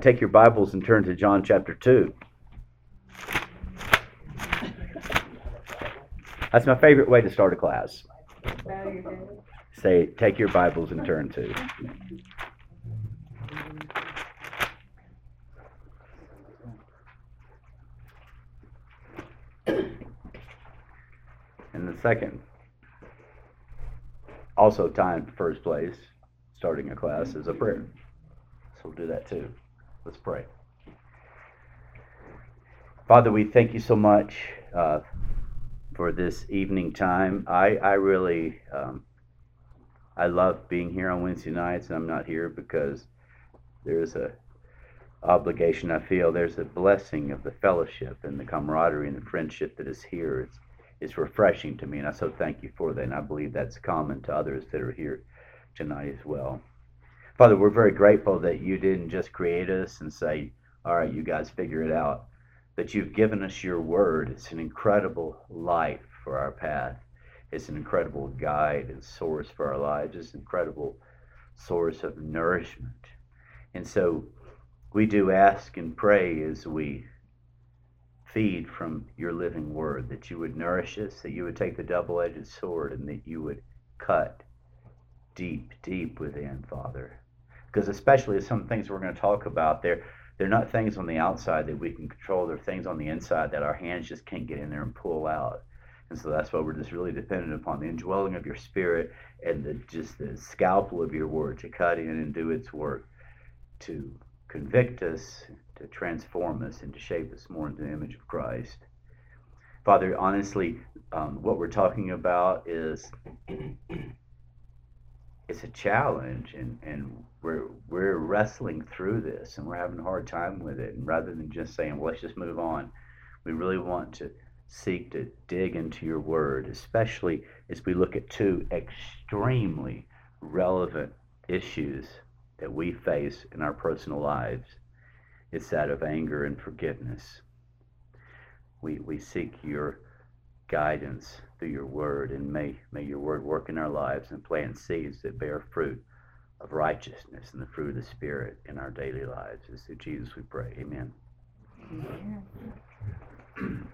Take your Bibles and turn to John chapter 2. That's my favorite way to start a class. Say, take your Bibles and turn to. And the second, also time first place, starting a class is a prayer. So we'll do that too. Let's pray. Father, we thank you so much uh, for this evening time. I, I really, um, I love being here on Wednesday nights, and I'm not here because there's a obligation I feel. There's a blessing of the fellowship and the camaraderie and the friendship that is here. It's, it's refreshing to me, and I so thank you for that. And I believe that's common to others that are here tonight as well. Father, we're very grateful that you didn't just create us and say, all right, you guys figure it out, that you've given us your word. It's an incredible light for our path. It's an incredible guide and source for our lives. It's an incredible source of nourishment. And so we do ask and pray as we feed from your living word that you would nourish us, that you would take the double edged sword, and that you would cut deep, deep within, Father because especially some things we're going to talk about they're they're not things on the outside that we can control they're things on the inside that our hands just can't get in there and pull out. And so that's why we're just really dependent upon the indwelling of your spirit and the just the scalpel of your word to cut in and do its work to convict us to transform us and to shape us more into the image of christ. Father honestly um, what we're talking about is it's a challenge and, and we're we're wrestling through this and we're having a hard time with it and rather than just saying well let's just move on we really want to seek to dig into your word especially as we look at two extremely relevant issues that we face in our personal lives. It's that of anger and forgiveness. We we seek your guidance through your word, and may, may your word work in our lives and plant seeds that bear fruit of righteousness and the fruit of the Spirit in our daily lives. It's through Jesus we pray. Amen. Amen.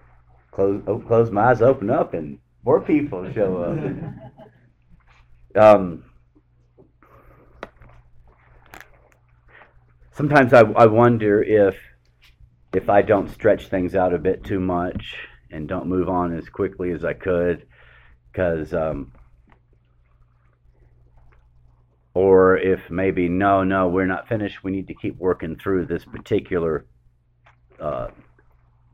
close, oh, close my eyes, open up, and more people show up. um, sometimes I, I wonder if if I don't stretch things out a bit too much and don't move on as quickly as I could because um, or if maybe no no we're not finished. We need to keep working through this particular uh,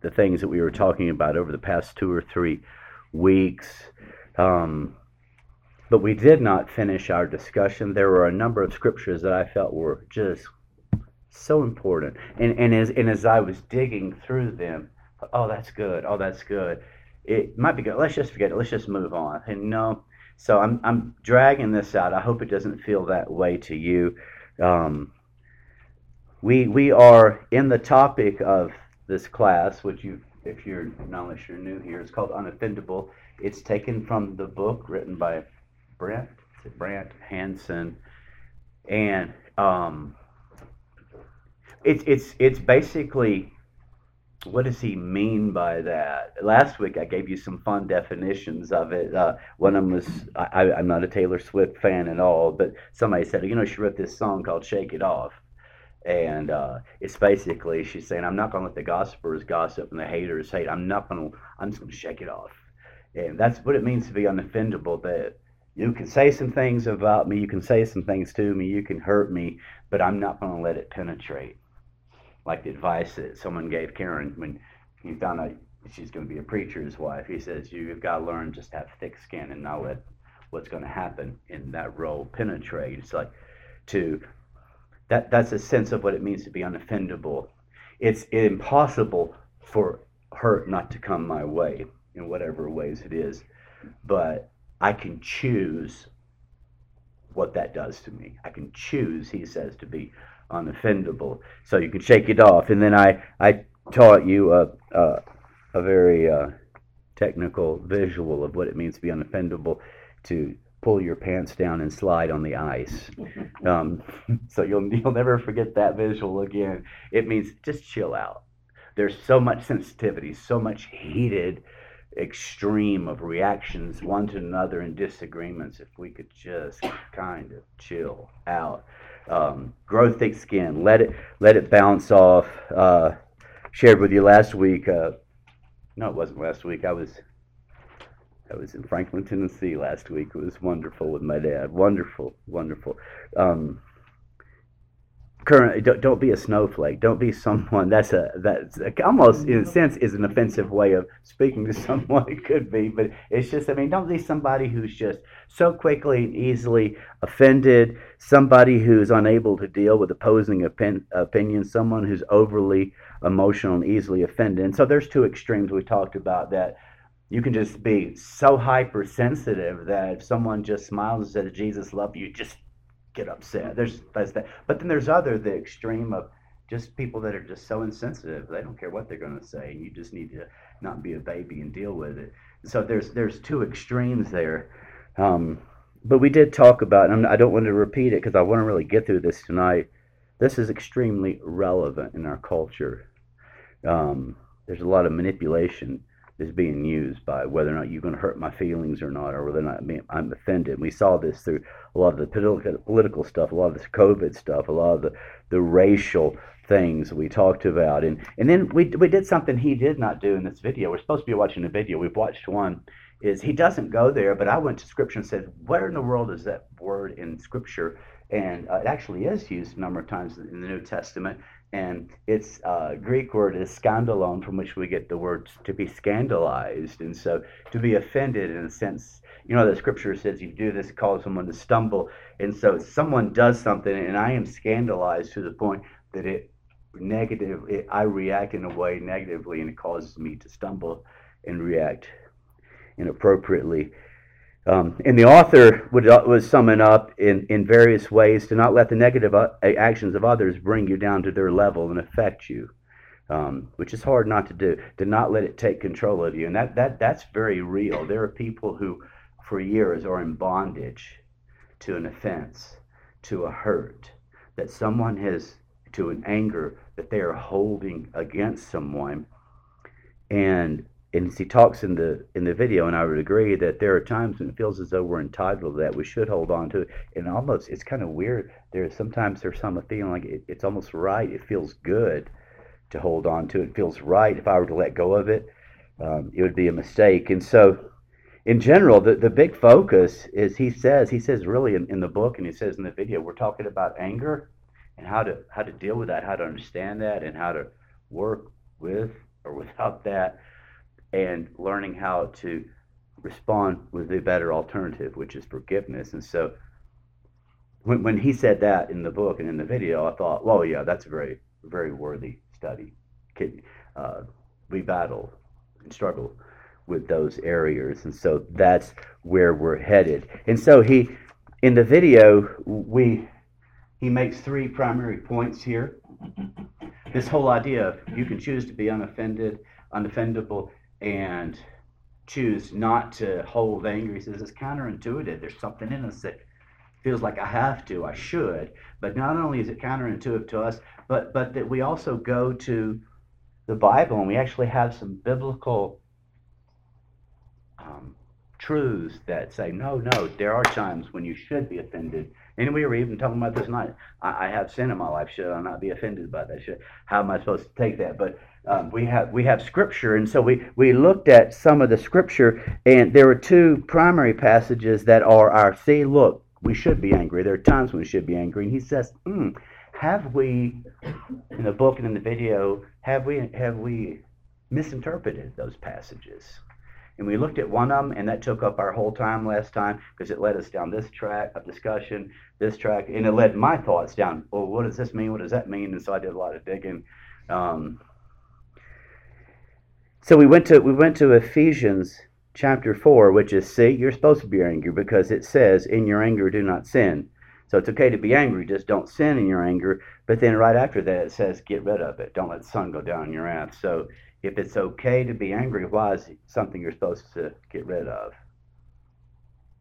the things that we were talking about over the past two or three weeks. Um, but we did not finish our discussion. There were a number of scriptures that i felt were just so important. And, and as and as i was digging through them oh, that's good. Oh, that's good. It might be good. Let's just forget it. Let's just move on. And no, so I'm I'm dragging this out. I hope it doesn't feel that way to you. Um, we we are in the topic of this class, which you, if you're not unless you're new here, it's called Unoffendable. It's taken from the book written by Brent Brant Hansen, and um, it's it's it's basically what does he mean by that? Last week I gave you some fun definitions of it. Uh, one of them was I, am not a Taylor Swift fan at all, but somebody said, you know, she wrote this song called "Shake It Off," and uh, it's basically she's saying, I'm not going to let the gossipers gossip and the haters hate. I'm not going to. I'm just going to shake it off, and that's what it means to be unoffendable. That you can say some things about me, you can say some things to me, you can hurt me, but I'm not going to let it penetrate like the advice that someone gave Karen when he found out she's going to be a preacher's wife. He says you've got to learn just to have thick skin and not let what's going to happen in that role penetrate. It's like to that that's a sense of what it means to be unoffendable. It's impossible for hurt not to come my way in whatever ways it is, but I can choose what that does to me. I can choose, he says, to be unoffendable. So you can shake it off. And then I, I taught you a, a, a very uh, technical visual of what it means to be unoffendable, to pull your pants down and slide on the ice. Um, so you'll you'll never forget that visual again. It means just chill out. There's so much sensitivity, so much heated extreme of reactions one to another and disagreements if we could just kind of chill out um, grow thick skin let it let it bounce off uh, shared with you last week uh, no it wasn't last week i was I was in Franklin, Tennessee last week. It was wonderful with my dad. Wonderful, wonderful. Um, current, don't, don't be a snowflake. Don't be someone that's a that's a, almost in a sense is an offensive way of speaking to someone. It could be, but it's just I mean, don't be somebody who's just so quickly and easily offended. Somebody who's unable to deal with opposing opin, opinions. Someone who's overly emotional and easily offended. And so there's two extremes we talked about that you can just be so hypersensitive that if someone just smiles and says Jesus love you, just get upset. There's that's that. But then there's other the extreme of just people that are just so insensitive. They don't care what they're going to say. And you just need to not be a baby and deal with it. So there's there's two extremes there. Um, but we did talk about, and I don't want to repeat it because I want to really get through this tonight. This is extremely relevant in our culture. Um, there's a lot of manipulation is being used by whether or not you're going to hurt my feelings or not, or whether or not I'm offended. We saw this through a lot of the political, stuff, a lot of this COVID stuff, a lot of the, the racial things we talked about. And, and then we, we did something he did not do in this video. We're supposed to be watching a video. We've watched one. Is he doesn't go there, but I went to scripture and said, where in the world is that word in scripture? And uh, it actually is used a number of times in the New Testament and its uh, Greek word is skandalon, from which we get the word to be scandalized. And so to be offended, in a sense, you know, the scripture says you do this, cause someone to stumble. And so someone does something, and I am scandalized to the point that it negative, it, I react in a way negatively, and it causes me to stumble and react inappropriately. Um, and the author would, uh, would sum it up in, in various ways to not let the negative uh, actions of others bring you down to their level and affect you, um, which is hard not to do, to not let it take control of you. And that, that, that's very real. There are people who, for years, are in bondage to an offense, to a hurt, that someone has, to an anger that they are holding against someone. And and he talks in the in the video, and I would agree that there are times when it feels as though we're entitled to that. We should hold on to it, and almost it's kind of weird. There's sometimes there's some feeling like it, it's almost right. It feels good to hold on to it. Feels right. If I were to let go of it, um, it would be a mistake. And so, in general, the the big focus is he says he says really in, in the book, and he says in the video, we're talking about anger and how to how to deal with that, how to understand that, and how to work with or without that and learning how to respond with the better alternative, which is forgiveness. And so when, when he said that in the book and in the video, I thought, well, yeah, that's a very, very worthy study. Uh, we battle and struggle with those areas. And so that's where we're headed. And so he, in the video, we, he makes three primary points here. This whole idea of you can choose to be unoffended, unoffendable, and choose not to hold anger. He says it's counterintuitive. There's something in us that feels like I have to, I should. But not only is it counterintuitive to us, but but that we also go to the Bible and we actually have some biblical um, truths that say no, no. There are times when you should be offended. And we were even talking about this night. I, I have sin in my life. Should I not be offended by that? Should, how am I supposed to take that? But um, we have we have scripture, and so we we looked at some of the scripture, and there are two primary passages that are our see. Look, we should be angry. There are times when we should be angry, and he says, mm, "Have we, in the book and in the video, have we have we misinterpreted those passages?" And we looked at one of them, and that took up our whole time last time because it led us down this track of discussion, this track, and it led my thoughts down. Well, what does this mean? What does that mean? And so I did a lot of digging. Um, so we went to we went to Ephesians chapter 4, which is see, you're supposed to be angry because it says, In your anger do not sin. So it's okay to be angry, just don't sin in your anger. But then right after that it says, get rid of it. Don't let the sun go down in your wrath. So if it's okay to be angry, why is it something you're supposed to get rid of?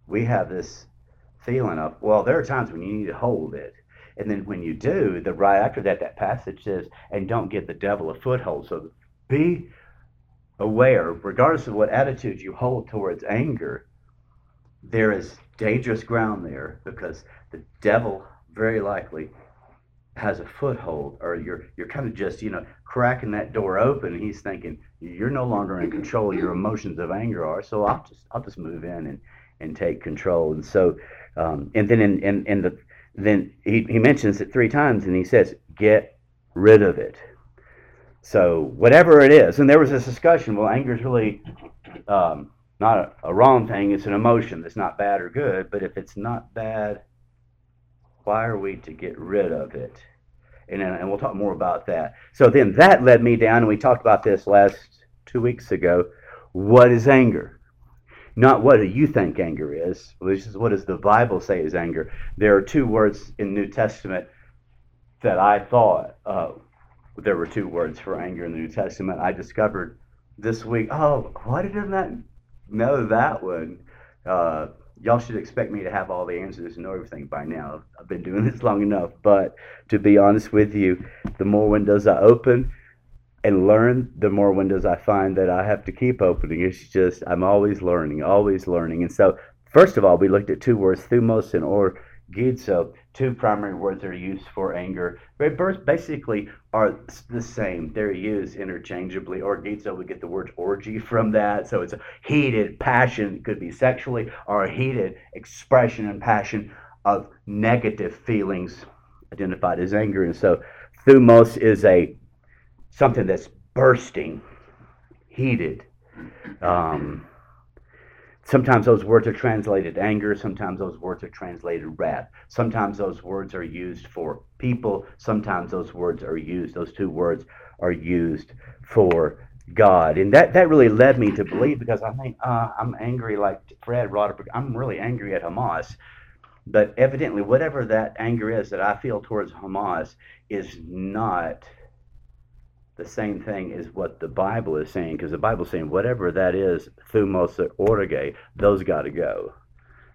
We have this feeling of, well, there are times when you need to hold it. And then when you do, the right after that, that passage says, and don't give the devil a foothold. So be aware, regardless of what attitude you hold towards anger, there is dangerous ground there because the devil very likely has a foothold or you're you're kind of just you know cracking that door open and he's thinking you're no longer in control your emotions of anger are so i'll just i'll just move in and and take control. And so um, and then in, in, in the then he, he mentions it three times and he says get rid of it so whatever it is and there was this discussion well anger is really um, not a, a wrong thing it's an emotion that's not bad or good but if it's not bad why are we to get rid of it? And, and we'll talk more about that. So then that led me down, and we talked about this last two weeks ago. What is anger? Not what do you think anger is, which is what does the Bible say is anger. There are two words in New Testament that I thought uh, there were two words for anger in the New Testament. I discovered this week. Oh, why did I not know that one? Uh, y'all should expect me to have all the answers and know everything by now. I've been doing this long enough. But to be honest with you, the more windows I open and learn, the more windows I find that I have to keep opening. It's just, I'm always learning, always learning. And so, first of all, we looked at two words, thumos and or two primary words are used for anger. Basically are the same. They're used interchangeably. Orgizo, we get the word orgy from that. So it's a heated passion, it could be sexually, or a heated expression and passion of negative feelings identified as anger. And so thumos is a something that's bursting, heated. Um, Sometimes those words are translated anger, sometimes those words are translated wrath. Sometimes those words are used for people, sometimes those words are used, those two words are used for God. And that, that really led me to believe because I think uh, I'm angry like Fred Roderick, I'm really angry at Hamas. But evidently, whatever that anger is that I feel towards Hamas is not the same thing as what the Bible is saying, because the Bible is saying whatever that is, thumos orge, those got to go.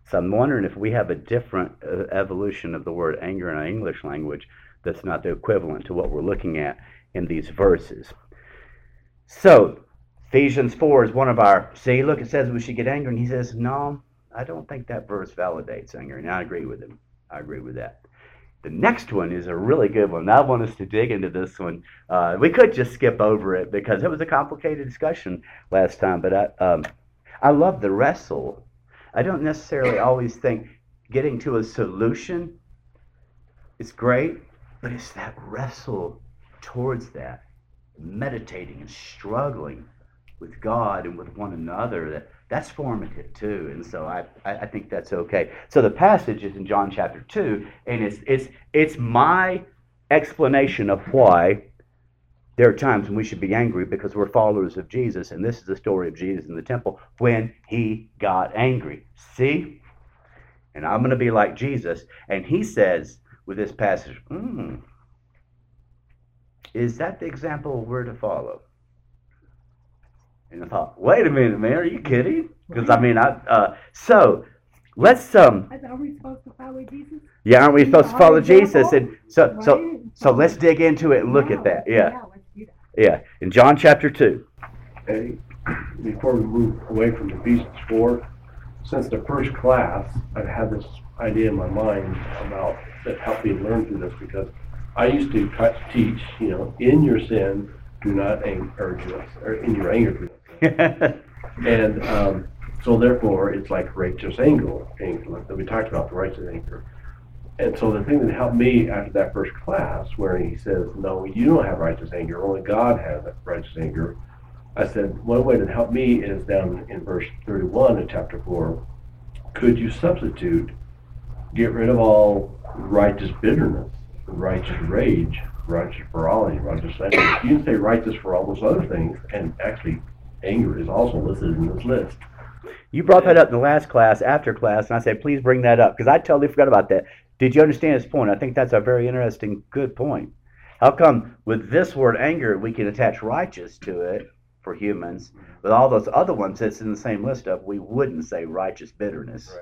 So I'm wondering if we have a different uh, evolution of the word anger in our English language that's not the equivalent to what we're looking at in these verses. So Ephesians 4 is one of our, see, look, it says we should get angry, and he says, no, I don't think that verse validates anger, and I agree with him. I agree with that. The next one is a really good one. I want us to dig into this one. Uh, we could just skip over it because it was a complicated discussion last time, but I, um, I love the wrestle. I don't necessarily always think getting to a solution is great, but it's that wrestle towards that, meditating and struggling with God and with one another that that's formative too. And so I, I, think that's okay. So the passage is in John chapter 2, and it's, it's, it's my explanation of why there are times when we should be angry because we're followers of Jesus. And this is the story of Jesus in the temple when he got angry. See? And I'm going to be like Jesus. And he says with this passage, mm, is that the example we're to follow? And I thought, wait a minute, man, are you kidding? Because I mean, I uh, so let's um. Are we supposed to follow Jesus? Yeah, aren't we supposed to follow Jesus? And so so so let's dig into it and look at that. Yeah. Yeah, in John chapter two. Hey, before we move away from the Ephesians four, since the first class, I've had this idea in my mind about that helped me learn through this because I used to teach, you know, in your sin, do not us, or in your anger, and um, so therefore, it's like righteous anger, anger that we talked about, the righteous anger. And so the thing that helped me after that first class, where he says, "No, you don't have righteous anger. Only God has righteous anger." I said, one way to help me is down in verse 31 of chapter 4. Could you substitute, get rid of all righteous bitterness, righteous rage, righteous morality, righteous anger? You can say righteous for all those other things, and actually anger is also listed in this list. You brought that up in the last class, after class, and I said, please bring that up because I totally forgot about that. Did you understand his point? I think that's a very interesting, good point. How come with this word anger we can attach righteous to it for humans, but all those other ones that's in the same list of we wouldn't say righteous bitterness.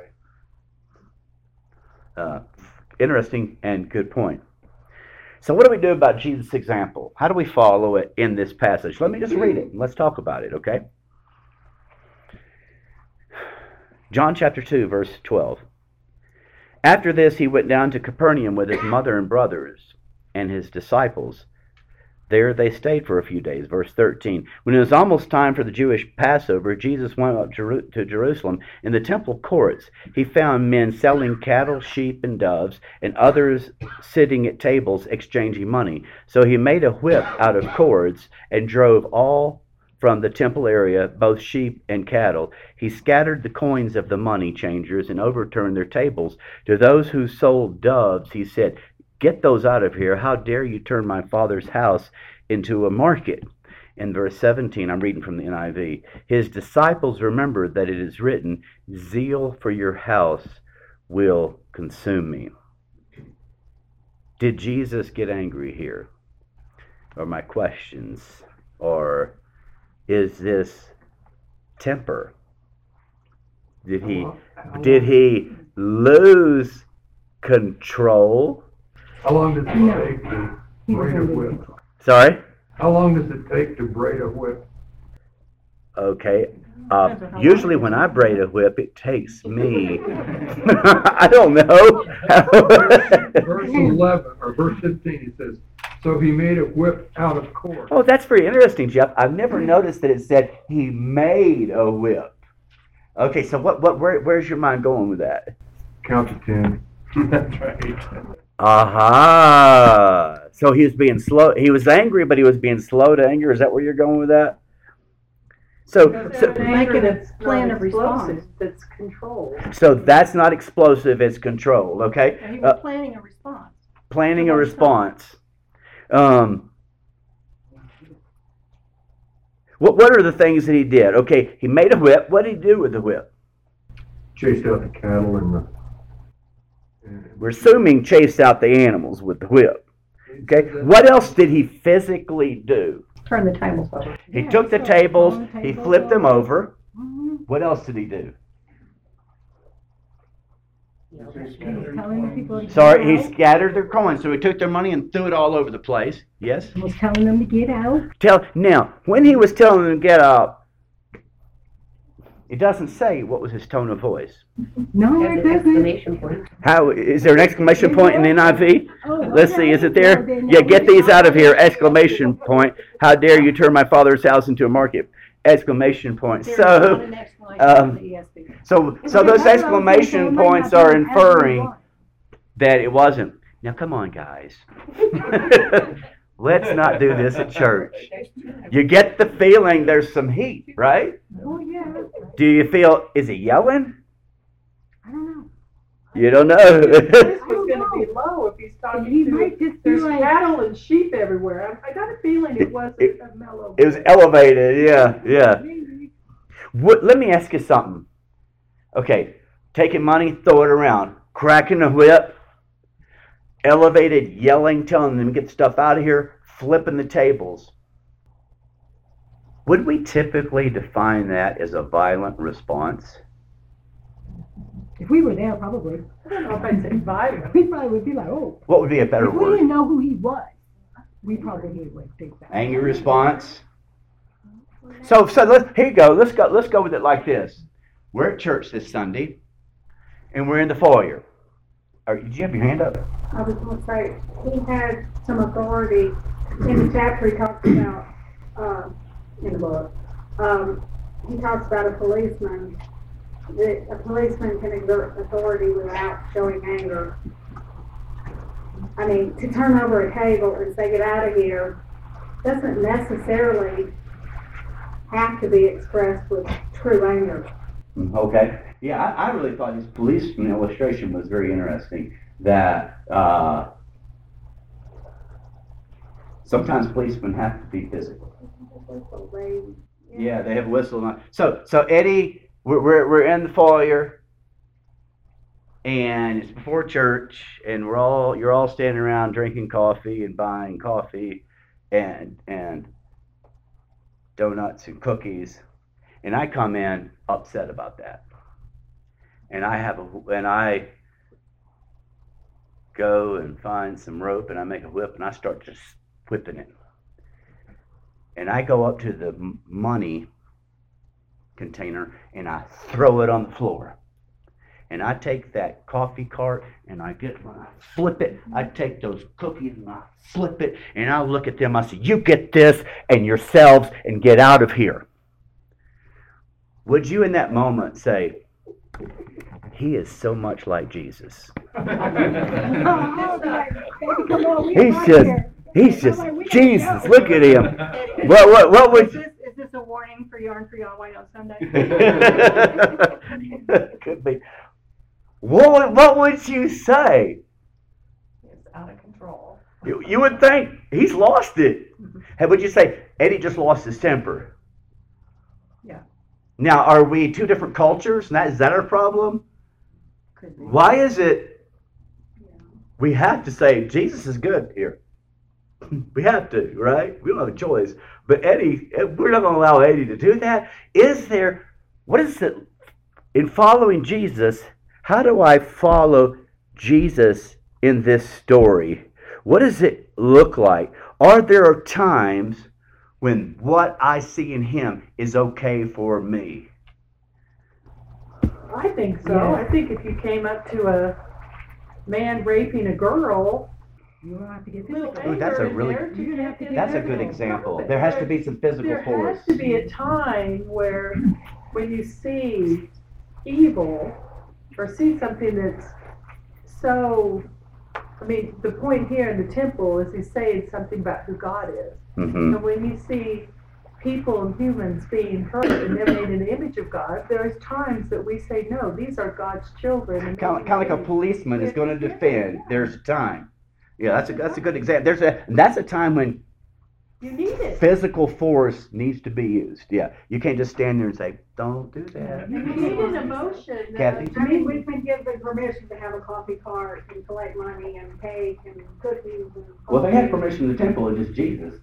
Right. Uh, interesting and good point. So, what do we do about Jesus' example? How do we follow it in this passage? Let me just read it and let's talk about it, okay? John chapter 2, verse 12. After this, he went down to Capernaum with his mother and brothers and his disciples. There they stayed for a few days. Verse 13. When it was almost time for the Jewish Passover, Jesus went up to Jerusalem. In the temple courts, he found men selling cattle, sheep, and doves, and others sitting at tables exchanging money. So he made a whip out of cords and drove all from the temple area, both sheep and cattle. He scattered the coins of the money changers and overturned their tables. To those who sold doves, he said, Get those out of here. How dare you turn my father's house into a market? In verse 17, I'm reading from the NIV. His disciples remembered that it is written, Zeal for your house will consume me. Did Jesus get angry here? Or my questions? Or is this temper? Did he did he lose control? How long does it take to braid a whip? Sorry? How long does it take to braid a whip? Okay. Uh, usually when I braid a whip, it takes me. I don't know. Verse know. eleven, or verse fifteen, it says, so he made a whip out of cord. oh, that's very interesting, Jeff. I've never noticed that it said he made a whip. Okay, so what, what, where, where's your mind going with that? Count to ten. That's right. Aha! So he was being slow. He was angry, but he was being slow to anger. Is that where you're going with that? So, so, Make it a plan of response. That's controlled. so that's not explosive. It's controlled. Okay. And He Uh, was planning a response. planning a response. Um, what what are the things that he did? Okay, he made a whip. What did he do with the whip? Chased out the cattle and the. We're assuming chased out the animals with the whip. Okay, what else did he physically do? Turn the tables over. He Yeah, took the tables, turn the he tables flipped them over. over. Mhm. What else did he do? He was telling the people to get Sorry, he scattered their coins, so he took their money and threw it all over the place. Yes. He was telling them to get out. Tell now when he was telling them to get out, it doesn't say what was his tone of voice. No, As it an doesn't. exclamation point. How is there an exclamation point in the NIV? Oh, Let's see, is it there? then Yeah, get these out of here! Exclamation point! How dare you turn my father's house into a market? Exclamation points. So, not an exclamation um, in the ESV. so, so those that's what I was gonna say. exclamation points are inferring that it wasn't. Now, come on, guys. Let's not do this at church. You get the feeling there's some heat, right? Oh, yeah. Do you feel? Is he yelling? I don't know. You don't know. This was gonna be low if he's talking He to, might just there's like, cattle and sheep everywhere. I, I got a feeling it wasn't a mellow. it was elevated. Yeah, yeah. What, let me ask you something. Okay, taking money, throw it around, cracking the whip, elevated, yelling, telling them to get stuff out of here, flipping the tables. Would we typically define that as a violent response? If we were there, probably. I don't know if I'd say violent. We probably would be like, oh. What would be a better If we word? didn't know who he was, we probably would think that. Angry response. So, so let's here you go. Let's go. Let's go with it like this. We're at church this Sunday, and we're in the foyer. Are, did you have your hand up? I was gonna say, he had some authority, in the chapter he talks about, uh, in the book, um, he talks about a policeman, that a policeman can exert authority without showing anger. I mean, to turn over a table and say, get out of here, doesn't necessarily have to be expressed with true anger. Mm, Okay. Yeah, I, I really thought his policeman illustration was very interesting. That uh, sometimes policemen have to be physical. Yeah, they have a whistle. On. So, so Eddie, we're, we're we're in the foyer, and it's before church, and we're all you're all standing around drinking coffee and buying coffee, and and donuts and cookies, and I come in upset about that, and I have a and I go and find some rope and I make a whip and I start just whipping it. And I go up to the money container and I throw it on the floor. And I take that coffee cart and I get I flip it, I take those cookies and I flip it and I look at them. I say, "You get this and yourselves and get out of here." Would you in that moment say, "He is so much like Jesus"? He's just he's just Jesus. Look at him. What what what would Is this, is this a warning for yarn for y'all white on Sunday? Could be. What would, what would you say? It's out of control. You, you would think he's lost it. Mm-hmm. Hey, would you say Eddie just lost his temper? Yeah. Now, are we two different cultures? Now, is that our problem? Could be. Why is it we have to say Jesus is good here? We have to, right? We don't have a choice. But Eddie, eh, we're not going to allow Eddie to do that. Is there, what is it, in following Jesus, how do I follow Jesus in this story? What does it look like? Are there times when what I see in him is okay for me? I think so. Yeah. I think if you came up to a man raping a girl, You don't have to get physical. Ooh, that's a really- there, you're have to get That's a good example. There has to be some physical There force. There has to be a time where, when you see evil, or see something that's so, I mean, the point here in the temple is he's saying something about who God is. hmm And when you see people and humans being hurt and they're made in the image of God, there's times that we say, no, these are God's children. and Kind of, kind like a policeman is going to defend. There's a time. Yeah, that's a that's a good example. There's a that's a time when You need it. physical force needs to be used. Yeah, you can't just stand there and say, "Don't do that." You need an emotion. uh, Kathy? I mean, we've been given permission to have a coffee cart and collect money and cake and cookies and. Well, they had permission in the temple. It's just Jesus.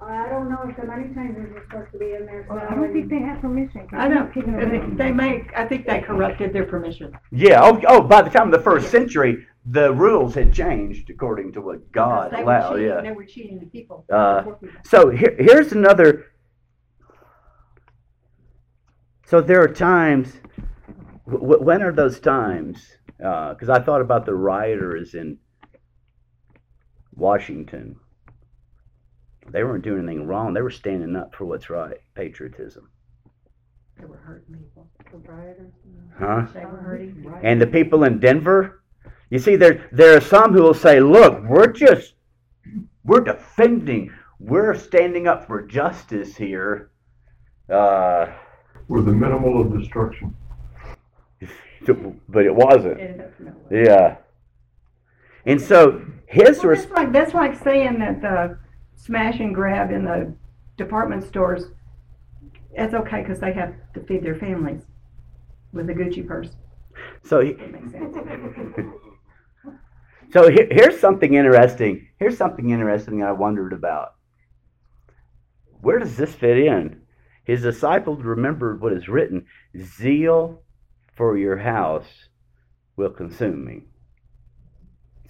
I don't know if the money changers are supposed to be in there. Well, I don't think they have permission. I don't, they make, I think they corrupted their permission. Yeah. Oh, oh. By the time of the first century, the rules had changed according to what God They were allowed. cheating- Yeah. They were cheating the people. Uh, poor people. So here, here's another. So there are times. W- when are those times? Because I thought about the rioters in Washington. They weren't doing anything wrong. They were standing up for what's right, patriotism. They were hurting people. The rioters. Huh? They were hurting. And the people in Denver, you see, there there are some who will say, "Look, we're just we're defending, we're standing up for justice here." Uh, With the minimal of destruction. but it wasn't. Ended up nowhere. Yeah. And so his Well, res- that's like, that's like saying that the smash and grab in the department stores, that's okay because they have to feed their families with a Gucci purse. so he, makes sense. so here, here's something interesting. Here's something interesting I wondered about. Where does this fit in? His disciples remembered what is written: "Zeal for your house will consume me."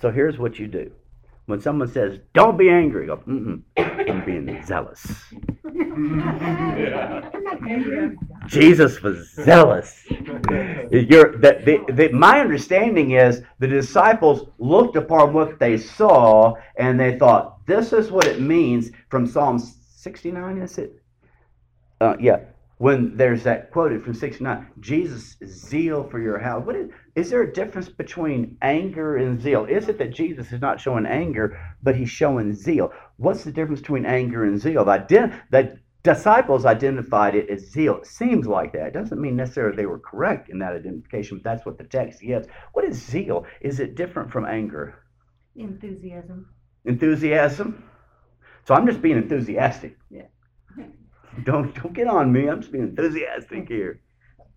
So here's what you do. When someone says, "Don't be angry," go, Mm-mm, "I'm being zealous." Jesus was zealous. You're, the, the, the, my understanding is the disciples looked upon what they saw and they thought, this is what it means from Psalm 69, is it? Uh, yeah. When there's that quoted from 69, Jesus' zeal for your house. What is, is there a difference between anger and zeal? Is it that Jesus is not showing anger, but he's showing zeal? What's the difference between anger and zeal? The, the disciples identified it as zeal. It seems like that. It doesn't mean necessarily they were correct in that identification, but that's what the text gives. What is zeal? Is it different from anger? Enthusiasm. Enthusiasm? So I'm just being enthusiastic. Yeah. Don't don't get on me. I'm just being enthusiastic here.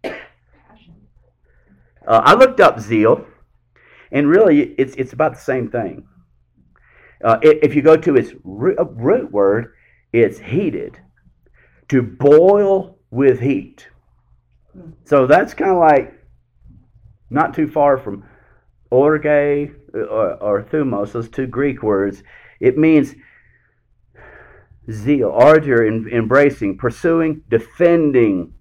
Uh, I looked up zeal, and really, it's it's about the same thing. Uh, if you go to its root, uh, root word, it's heated, to boil with heat. So that's kind of like not too far from orge, or, or thumos, those two Greek words, it means zeal, ardor in embracing, pursuing, defending,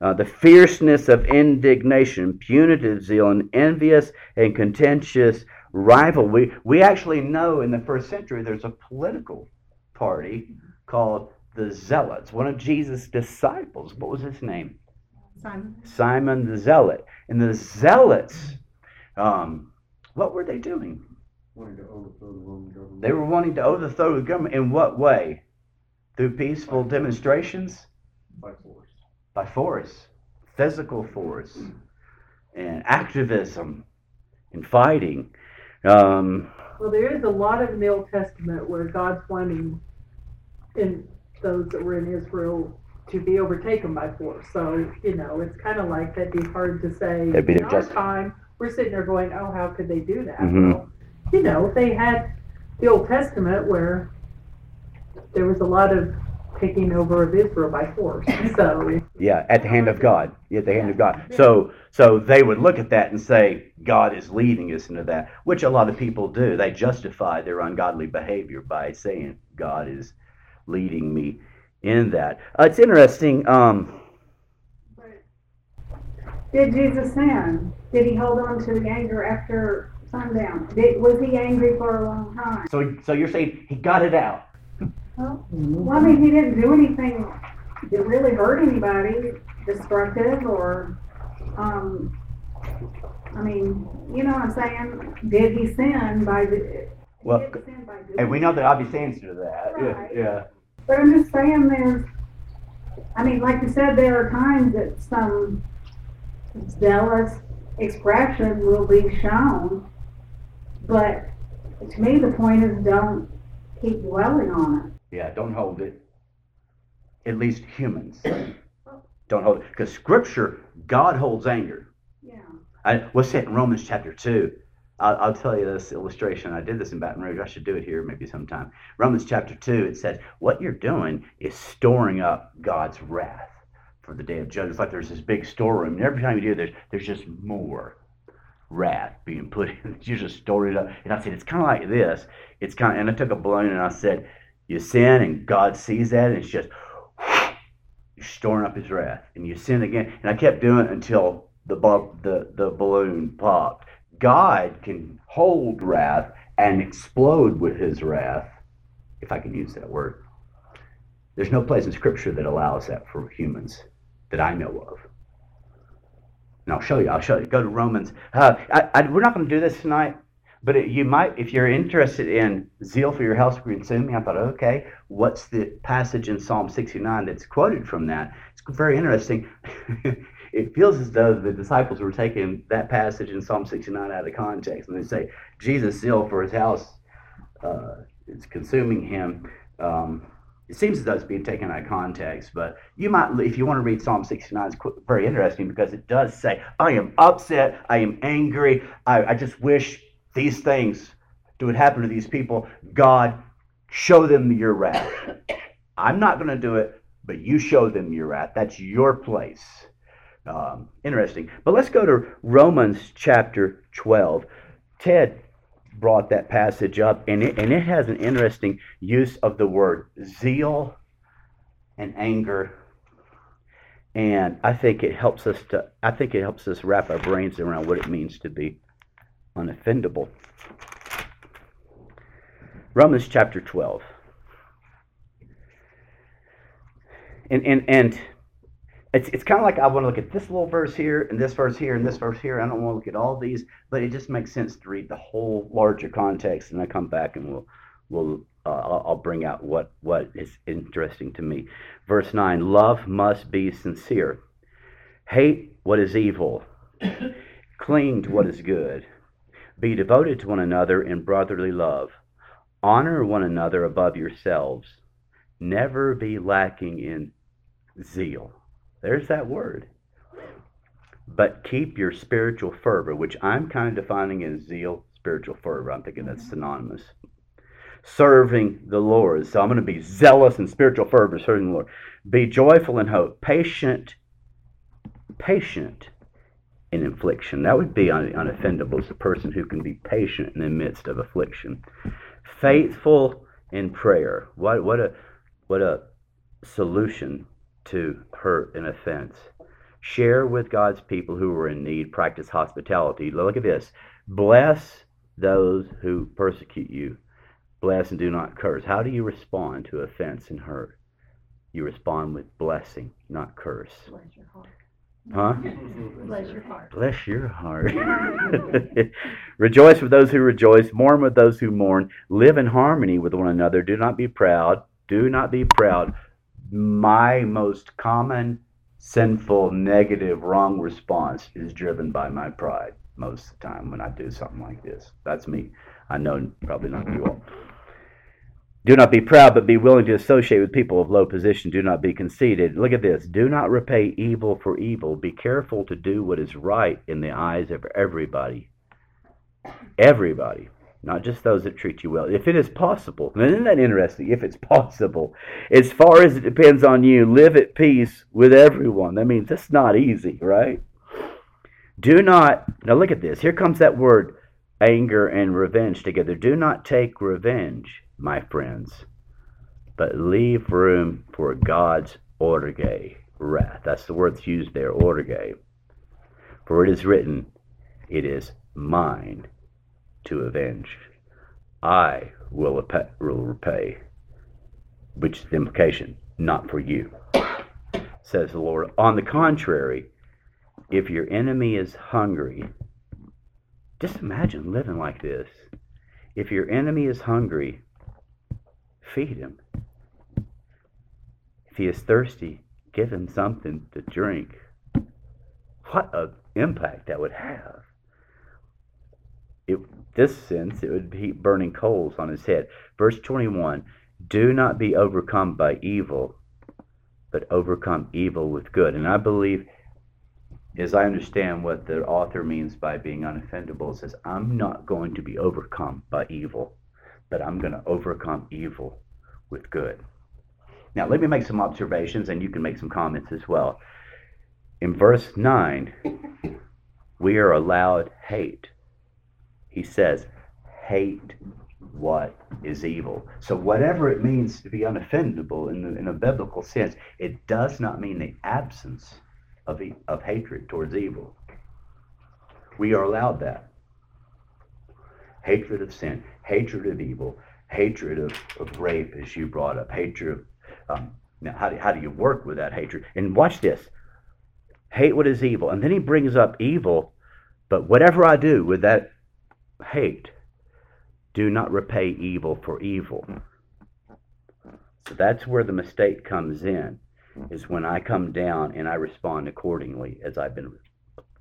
uh, the fierceness of indignation, punitive zeal, and envious and contentious rival. We, we actually know in the first century there's a political party called the Zealots. One of Jesus' disciples, what was his name? Simon. Simon the Zealot. And the Zealots, um, what were they doing? Wanting to overthrow the Roman government. They were wanting to overthrow the government. In what way? Through peaceful demonstrations? By force. By force, physical force, and activism, and fighting. Um, Well, there is a lot of in the Old Testament where God's wanting in those that were in Israel to be overtaken by force. So, you know, it's kind of like that'd be hard to say. That'd be in their our justi- time, we're sitting there going, oh, how could they do that? Mhm. Well, you know, they had the Old Testament where there was a lot of taking over of Israel by force. So, yeah, at the hand of God. At the hand of God. So, so they would look at that and say, God is leading us into that, which a lot of people do. They justify their ungodly behavior by saying, God is leading me in that. Uh, it's interesting. Um, Did Jesus sin? Did he hold on to the anger after sundown? Did, was he angry for a long time? so, so you're saying he got it out. Well, well, I mean, he didn't do anything that really hurt anybody, destructive or, um, I mean, you know what I'm saying? Did he sin by the? Well, sin by doing And we know the obvious answer to that. Right. Yeah, yeah. But I'm just saying there's, I mean, like you said, there are times that some zealous expression will be shown. But to me, the point is don't keep dwelling on Yeah, don't hold it. At least humans don't hold it. Because Scripture, God holds anger. Yeah. I, what's that in Romans chapter 2? I'll, I'll tell you this illustration. I did this in Baton Rouge. I should do it here maybe sometime. Romans chapter 2, it says, What you're doing is storing up God's wrath for the day of judgment. It's like there's this big storeroom, and every time you do, there's, there's just more wrath being put in. You just store it up. And I said, It's kind of like this. It's kind of, and I took a balloon and I said, You sin, and God sees that, and it's just, you're storing up his wrath. And you sin again. And I kept doing it until the, bu- the, the balloon popped. God can hold wrath and explode with his wrath, if I can use that word. There's no place in Scripture that allows that for humans that I know of. And I'll show you. I'll show you. Go to Romans. Uh, I, I, we're not going to do this tonight, but it, you might, if you're interested in zeal for your house consume. I thought, okay, what's the passage in Psalm 69 that's quoted from that? It's very interesting. it feels as though the disciples were taking that passage in Psalm 69 out of context, and they say Jesus' zeal for his house uh, is consuming him. Um, it seems as though it's being taken out of context, but you might, if you want to read Psalm 69, it's very interesting because it does say, I am upset, I am angry, I, I just wish these things do it happen to these people. God, show them your wrath. I'm not going to do it, but you show them your wrath. That's your place. Um, interesting. But let's go to Romans chapter 12. Ted brought that passage up, and it, and it has an interesting use of the word zeal and anger. And I think it helps us to I think it helps us wrap our brains around what it means to be unoffendable. Romans chapter 12. And and and it's, it's kind of like I want to look at this little verse here and this verse here and this verse here. I don't want to look at all these, but it just makes sense to read the whole larger context. And I come back and we'll we'll uh, I'll bring out what what is interesting to me. Verse nine: Love must be sincere. Hate what is evil. Cling to what is good. Be devoted to one another in brotherly love. Honor one another above yourselves. Never be lacking in zeal. There's that word. But keep your spiritual fervor, which I'm kind of defining as zeal, spiritual fervor. I'm thinking that's mm-hmm. synonymous. Serving the Lord. So I'm going to be zealous in spiritual fervor, serving the Lord. Be joyful in hope, patient, patient in affliction. That would be un- unoffendable It's a person who can be patient in the midst of affliction. Faithful in prayer. What what a what a solution to hurt and offense. Share with God's people who are in need. Practice hospitality. Look at this. Bless those who persecute you. Bless and do not curse. How do you respond to offense and hurt? You respond with blessing, not curse. Bless your heart. Huh? Bless your heart. Bless your heart. rejoice with those who rejoice, mourn with those who mourn, live in harmony with one another. Do not be proud. Do not be proud. My most common sinful, negative, wrong response is driven by my pride most of the time when I do something like this. That's me. I know probably not you all. Do not be proud, but be willing to associate with people of low position. Do not be conceited. Look at this. Do not repay evil for evil. Be careful to do what is right in the eyes of everybody. Everybody, not just those that treat you well. If it is possible, isn't that interesting? If it's possible, as far as it depends on you, live at peace with everyone. That means it's not easy, right? Do not, now look at this. Here comes that word anger and revenge together. Do not take revenge my friends, but leave room for God's orge, wrath. That's the word that's used there, orge. For it is written, It is mine to avenge. I will repay. Which is the implication, not for you, says the Lord. On the contrary, if your enemy is hungry, just imagine living like this. If your enemy is hungry, feed him. If he is thirsty, give him something to drink. What an impact that would have. It, this sense, it would be burning coals on his head. Verse 21 Do not be overcome by evil, but overcome evil with good. And I believe, as I understand what the author means by being unoffendable, it says, I'm not going to be overcome by evil, but I'm going to overcome evil with good. Now, let me make some observations and you can make some comments as well. In verse 9, we are allowed hate. He says, hate what is evil. So, whatever it means to be unoffendable in, the, in a biblical sense, it does not mean the absence of, e- of hatred towards evil. We are allowed that. Hatred of sin, hatred of evil, hatred of, of rape, as you brought up, hatred of. Um, now, how do, how do you work with that hatred? And watch this hate what is evil. And then he brings up evil, but whatever I do with that hate, do not repay evil for evil. So that's where the mistake comes in, is when I come down and I respond accordingly as I've been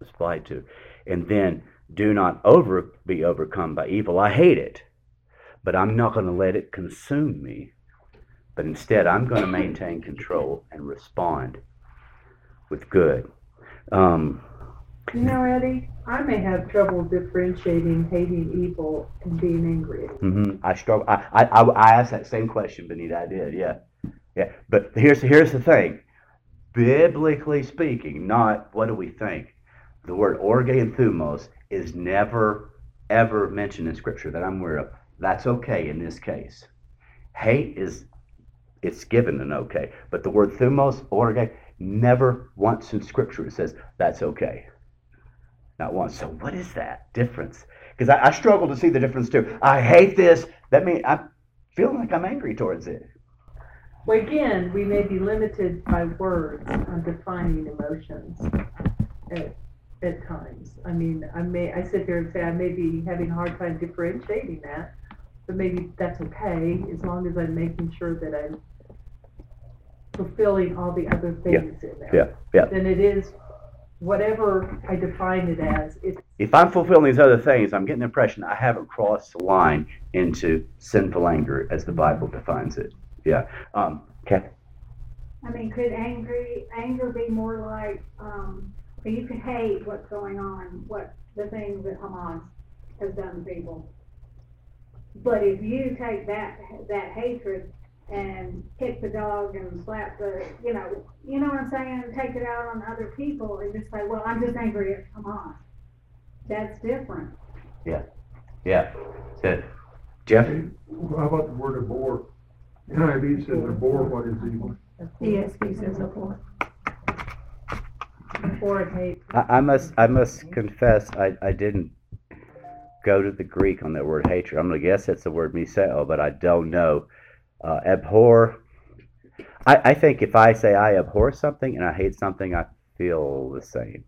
applied to. And then do not over be overcome by evil. I hate it, but I'm not going to let it consume me. But instead, I'm going to maintain control and respond with good. Um, You know, Eddie, I may have trouble differentiating hating evil and being angry. hmm I struggle. I, I, I I asked that same question, Benita. I did. Yeah, yeah. But here's here's the thing. Biblically speaking, not what do we think. The word orge and thumos is never ever mentioned in Scripture that I'm aware of. That's okay in this case. Hate is it's given an okay, but the word thumos orge never once in Scripture it says that's okay. Not once. So what is that difference? Because I, I struggle to see the difference too. I hate this. That means I'm feeling like I'm angry towards it. Well, again, we may be limited by words on defining emotions at, at times. I mean, I may, I sit here and say I may be having a hard time differentiating that, but maybe that's okay as long as I'm making sure that I'm fulfilling all the other things in there. Yeah, yeah. Then it is, whatever I define it as, it's If I'm fulfilling these other things, I'm getting the impression I haven't crossed the line into sinful anger as the Bible defines it. Yeah. Um, okay. I mean, could angry, anger be more like, um, you could hate what's going on, what the things that Hamas has done to people. But if you take that, that hatred and kick the dog and slap the, you know, you know what I'm saying? Take it out on other people and just say, well, I'm just angry at Hamas. That's different. Yeah. Yeah. So, Jeff? How about the word abhor? NIV says abhor what is evil. ESV says abhor. Or hate. I, I must I must confess I, I didn't go to the Greek on that word hatred. I'm gonna guess it's the word miseo, but I don't know. Uh, abhor. I, I think if I say I abhor something and I hate something, I feel the same.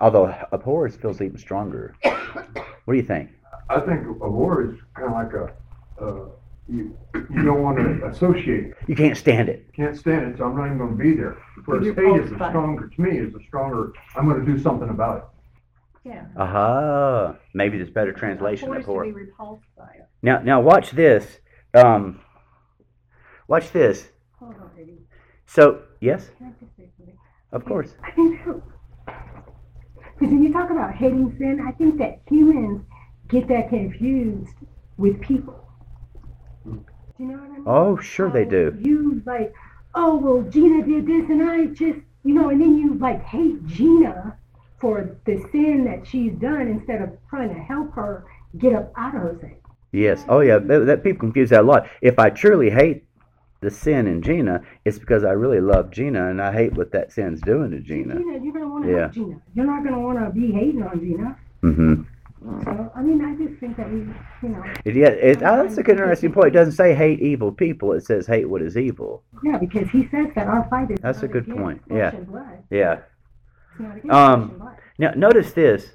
Although abhor feels even stronger. What do you think? I think abhor is kind of like a, uh, you, you don't want to associate, You can't stand it. can't stand it, so I'm not even gonna be there. Whereas You're hate is both a stronger, to me, is a stronger, I'm gonna do something about it. Yeah. Uh-huh. Maybe there's better translation Abhor is to abhor. be repulsed by it. Now now watch this. Um, watch this. Hold on, Eddie. So yes, Can I just say something? of course. I think so. Because when you talk about hating sin, I think that humans get that confused with people. Do you know what I mean? Oh sure they do. You like, oh well, Gina did this, and I just, you know, and then you like hate Gina for the sin that she's done instead of trying to help her get up out of her sin. Yes. Oh, yeah. That, that people confuse that a lot. If I truly hate the sin in Gina, it's because I really love Gina and I hate what that sin's doing to Gina. Gina, you're gonna want to Yeah. Gina. You're not gonna want to be hating on Gina. Mm-hmm. So I mean, I just think that we, you know, yeah, it, oh, that's a good, interesting point. It doesn't say hate evil people. It says hate what is evil. yeah, because he says that our fight is. That's a good point. Yeah. blood. Yeah. It's not against Um, flesh and blood. Now, notice this.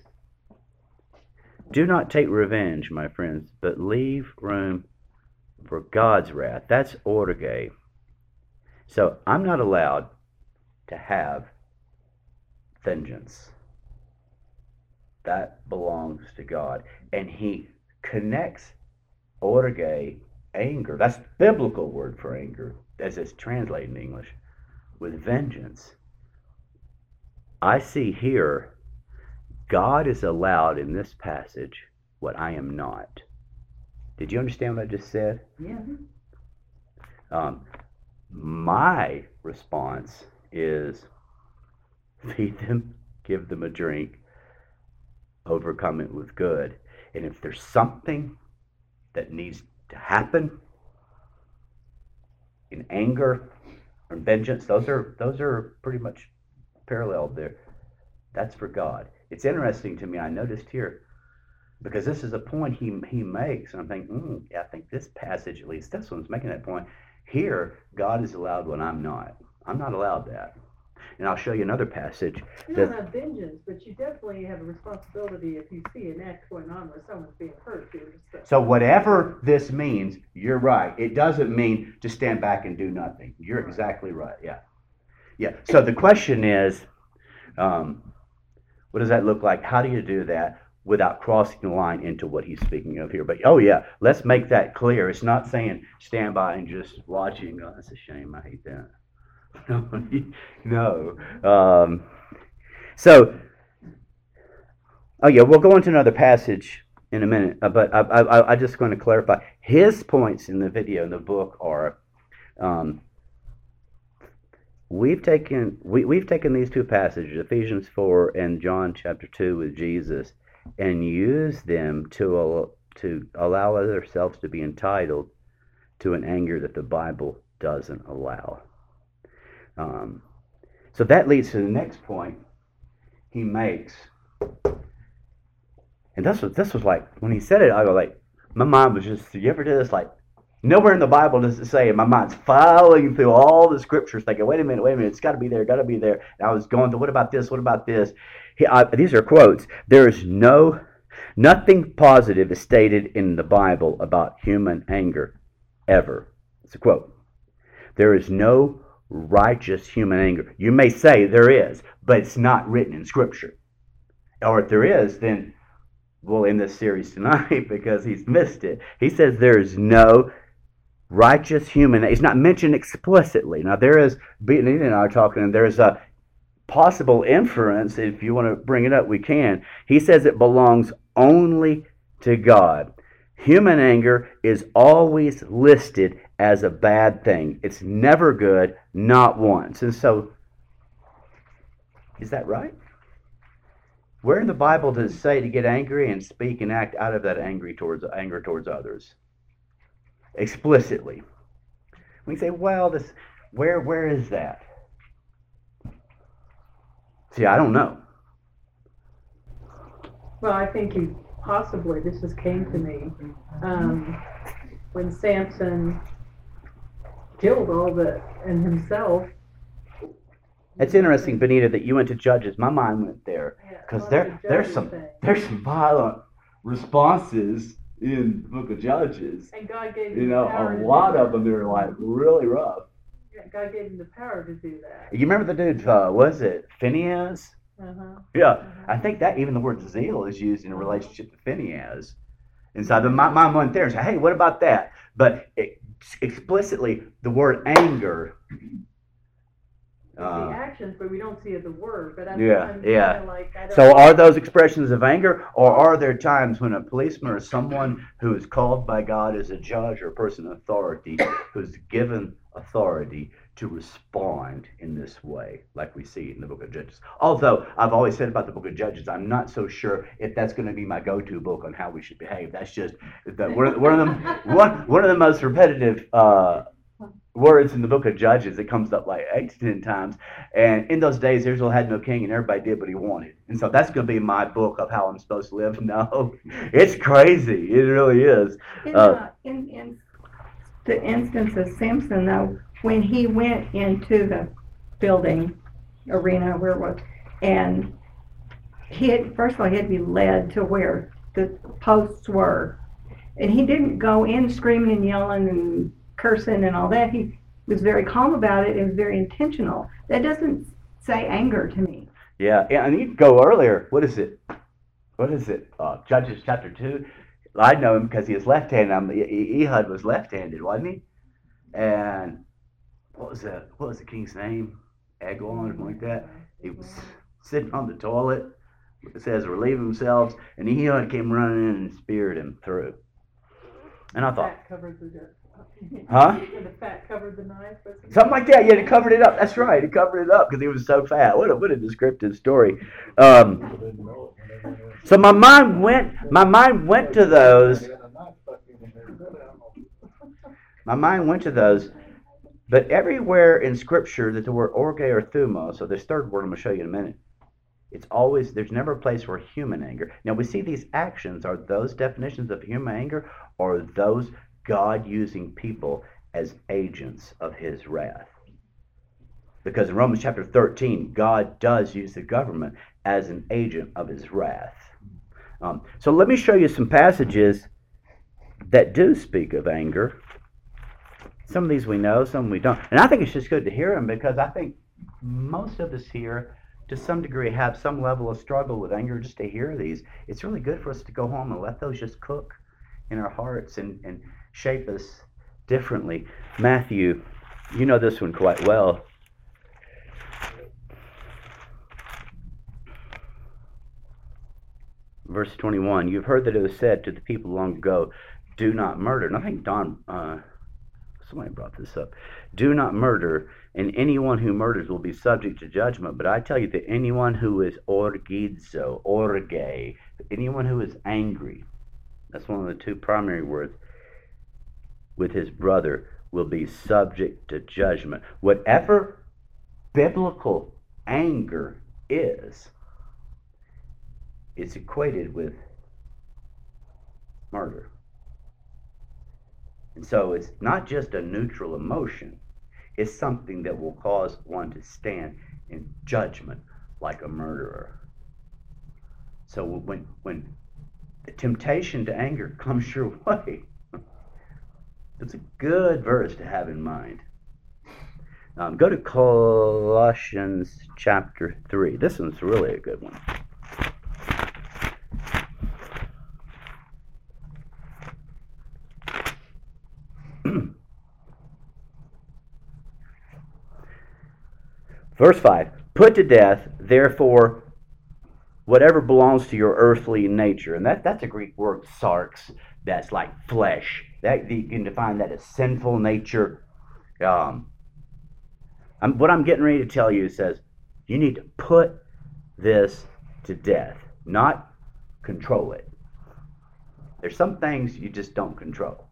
Do not take revenge, my friends, but leave room for God's wrath. That's orge. So I'm not allowed to have vengeance. That belongs to God. And he connects orge, anger, that's the biblical word for anger, as it's translated in English, with vengeance. I see here God is allowed in this passage what I am not. Did you understand what I just said? Yeah. Um, my response is feed them, give them a drink, overcome it with good. And if there's something that needs to happen in anger or vengeance, those are those are pretty much paralleled there. That's for God. It's interesting to me. I noticed here because this is a point he he makes, and I'm thinking, mm, I think this passage, at least this one's making that point. Here, God is allowed when I'm not. I'm not allowed that. And I'll show you another passage. You don't have vengeance, but you definitely have a responsibility if you see an act going on where someone's being hurt. So whatever this means, you're right. It doesn't mean to stand back and do nothing. You're exactly right. Yeah, yeah. So the question is, um, what does that look like? How do you do that without crossing the line into what he's speaking of here? But oh yeah, let's make that clear. It's not saying stand by and just watching. Oh, that's a shame. I hate that. no. Um, so, oh yeah, we'll go into another passage in a minute, uh, but I, I, I, just going to clarify. His points in the video in the book are, um, we've taken we, we've taken these two passages, Ephesians four and John chapter two, with Jesus, and used them to al- to allow ourselves to be entitled to an anger that the Bible doesn't allow. Um, so that leads to the next point he makes. And this was this was like when he said it, I was like, my mind was just. You ever do this? Like nowhere in the Bible does it say. And my mind's filing through all the scriptures, thinking, wait a minute, wait a minute, it's got to be there, got to be there. And I was going to, what about this? What about this? He, I, these are quotes. There is no nothing positive is stated in the Bible about human anger, ever. It's a quote. There is no righteous human anger. You may say there is, but it's not written in Scripture. Or if there is, then we'll end this series tonight because he's missed it. He says there is no righteous human. It's not mentioned explicitly. Now there is. Nina and I are talking, and there's a possible inference. If you want to bring it up, we can. He says it belongs only to God. Human anger is always listed as a bad thing. It's never good, not once. And so, is that right? Where in the Bible does it say to get angry and speak and act out of that angry towards anger towards others? Explicitly. We say, well, this where where is that? See, I don't know. Well, I think you possibly, this just came to me, um, when Samson killed all the, and himself. It's interesting, Benita, that you went to Judges. My mind went there because well, there there's some thing. there's some violent responses in the Book of Judges. And God gave You know, a lot of them are like really rough. Yeah, God gave him the power to do that. You remember the dude? Uh, was it Phineas? Uh-huh. Yeah, I think that even the word zeal is used in a relationship to Phineas. And so the, my mind went there and said, hey, what about that? But it, explicitly, the word anger. We see Uh, actions, but we don't see the word, but I'm, Yeah, I'm yeah. like, so are those expressions of anger, or are there times when a policeman or someone who is called by God as a judge or a person of authority, who's given authority to respond in this way, like we see in the book of Judges? Although I've always said about the book of Judges, I'm not so sure if that's going to be my go-to book on how we should behave. That's just the, one, of, one of them, one, one of the most repetitive uh, words in the book of Judges. It comes up like eight to ten times. And in those days, Israel had no king, and everybody did what he wanted. And so that's going to be my book of how I'm supposed to live. No, it's crazy. It really is. In, Uh, uh, in, in the instance of Samson, though, when he went into the building arena where it was, and he had, first of all, he had to be led to where the posts were. And he didn't go in screaming and yelling and cursing and all that. He was very calm about it and was very intentional. That doesn't say anger to me. Yeah, and you go earlier. What is it? What is it? Uh, Judges chapter two. I know him because he is left-handed. Ehud was left-handed, wasn't he? And what was the what was the king's name? Eglon or something like that. He was sitting on the toilet. It says relieving themselves, and Ehud came running in and speared him through. And I thought, fat covered the. Huh? The fat covered the knife, wasn't? Something like that. Yeah, he covered it up. That's right. He covered it up because he was so fat. What a what a descriptive story. Um, so my mind went. My mind went to those. My mind went to those. But everywhere in Scripture that the word orge or thumos, so this third word I'm going to show you in a minute, it's always there's never a place where human anger. Now we see these actions are those definitions of human anger, or those God using people as agents of His wrath. Because in Romans chapter 13, God does use the government as an agent of His wrath. Um, so let me show you some passages that do speak of anger. Some of these we know, some we don't. And I think it's just good to hear them because I think most of us here, to some degree, have some level of struggle with anger just to hear these. It's really good for us to go home and let those just cook in our hearts and, and shape us differently. Matthew, you know this one quite well. Verse 21 You've heard that it was said to the people long ago, Do not murder. And I think Don, uh, somebody brought this up. Do not murder, and anyone who murders will be subject to judgment. But I tell you that anyone who is orgizo, orge, anyone who is angry, that's one of the two primary words, with his brother will be subject to judgment. Whatever biblical anger is, it's equated with murder. And so it's not just a neutral emotion, it's something that will cause one to stand in judgment like a murderer. So when, when the temptation to anger comes your way, it's a good verse to have in mind. Um, go to Colossians chapter 3. This one's really a good one. Verse 5 Put to death, therefore, whatever belongs to your earthly nature. And that, that's a Greek word, sarx. that's like flesh. That you can define that as sinful nature. Um, I'm, what I'm getting ready to tell you says you need to put this to death, not control it. There's some things you just don't control.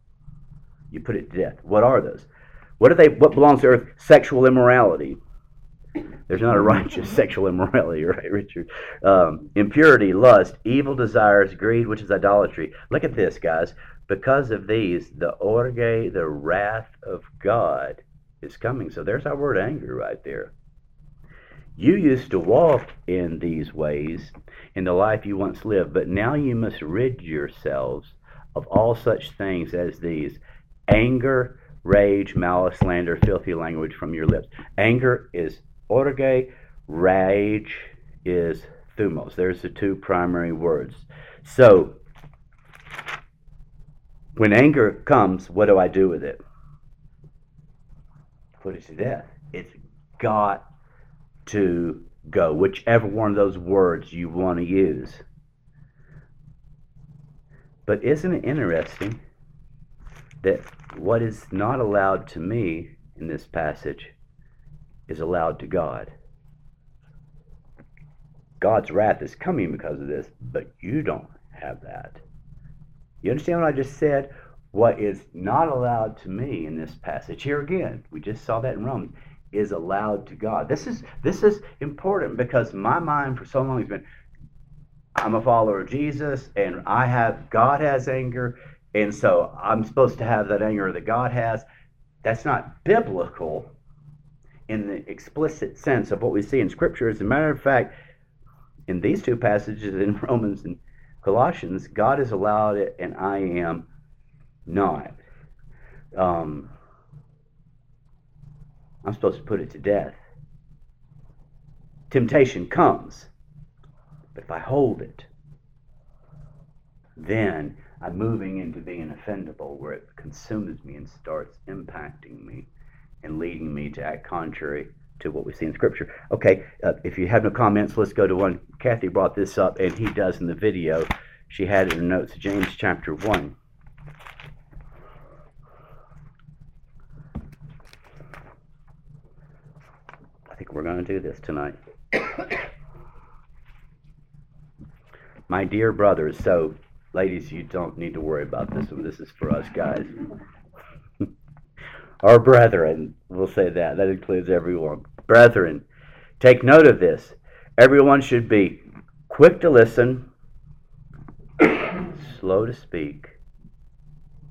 You put it to death. What are those? What are they? What belongs to earth? Sexual immorality. There's not a righteous sexual immorality, right, Richard? Um, impurity, lust, evil desires, greed, which is idolatry. Look at this, guys. Because of these, the orge, the wrath of God, is coming. So there's our word anger right there. You used to walk in these ways in the life you once lived, but now you must rid yourselves of all such things as these anger, rage, malice, slander, filthy language from your lips. Anger is orge, rage is thumos. There's the two primary words. So, when anger comes, what do I do with it? Put it to death. It's got to go, whichever one of those words you want to use. But isn't it interesting that what is not allowed to me in this passage is allowed to God? God's wrath is coming because of this, but you don't have that. You understand what I just said? What is not allowed to me in this passage, here again, we just saw that in Romans, is allowed to God. This is this is important because my mind for so long has been I'm a follower of Jesus and I have God has anger and so I'm supposed to have that anger that God has. That's not biblical in the explicit sense of what we see in scripture. As a matter of fact, in these two passages in Romans and Colossians, God has allowed it and I am not. Um, I'm supposed to put it to death. Temptation comes, but if I hold it, then I'm moving into being offendable, where it consumes me and starts impacting me and leading me to act contrary to what we see in Scripture. Okay, uh, if you have no comments, let's go to one. Kathy brought this up, and he does in the video. She had it in notes, James chapter 1. I think we're going to do this tonight. My dear brothers, so ladies, you don't need to worry about this one. This is for us guys. Our brethren, we'll say that. That includes everyone. Brethren, take note of this. Everyone should be quick to listen, slow to speak,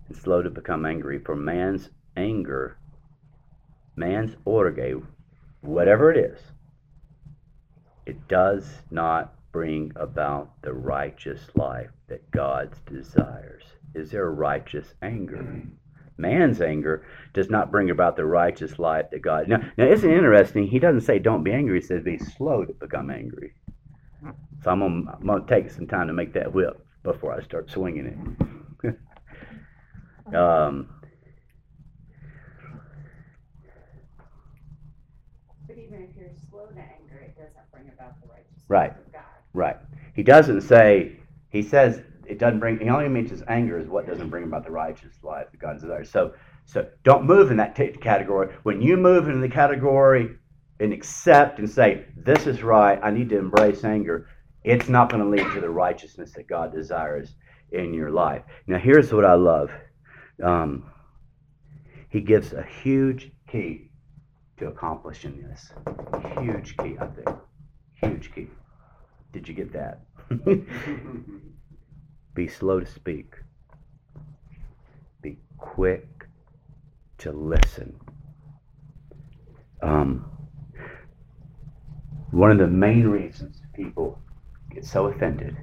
and slow to become angry. For man's anger, man's orge, whatever it is, it does not bring about the righteous life that God desires. Is there a righteous anger? Man's anger does not bring about the righteous life that God. Now, now isn't it interesting? He doesn't say don't be angry. He says be slow to become angry. So I'm gonna, I'm gonna take some time to make that whip before I start swinging it. um, but even if you're slow to anger, it doesn't bring about the righteousness Right. Right. He doesn't say, he says it doesn't bring, he only mentions anger is what doesn't bring about the righteous life that God desires. So, so don't move in that t- category. When you move in the category and accept and say, this is right, I need to embrace anger, it's not going to lead to the righteousness that God desires in your life. Now, here's what I love. Um, he gives a huge key to accomplishing this. Huge key, I think. Huge key. Did you get that? Be slow to speak. Be quick to listen. Um, one of the main reasons people get so offended